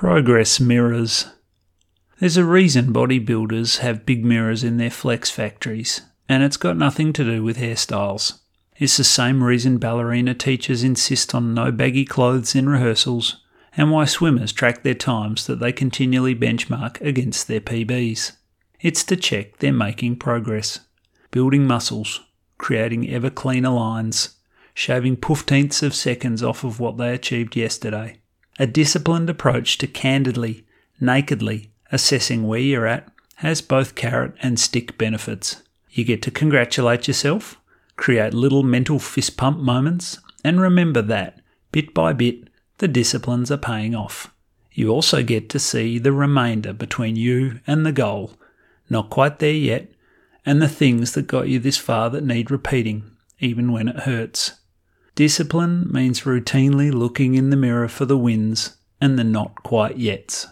Progress mirrors. There's a reason bodybuilders have big mirrors in their flex factories, and it's got nothing to do with hairstyles. It's the same reason ballerina teachers insist on no baggy clothes in rehearsals, and why swimmers track their times that they continually benchmark against their PBs. It's to check they're making progress, building muscles, creating ever cleaner lines, shaving poofteenths of seconds off of what they achieved yesterday. A disciplined approach to candidly, nakedly assessing where you're at has both carrot and stick benefits. You get to congratulate yourself, create little mental fist pump moments, and remember that, bit by bit, the disciplines are paying off. You also get to see the remainder between you and the goal, not quite there yet, and the things that got you this far that need repeating, even when it hurts. Discipline means routinely looking in the mirror for the wins and the not quite yets.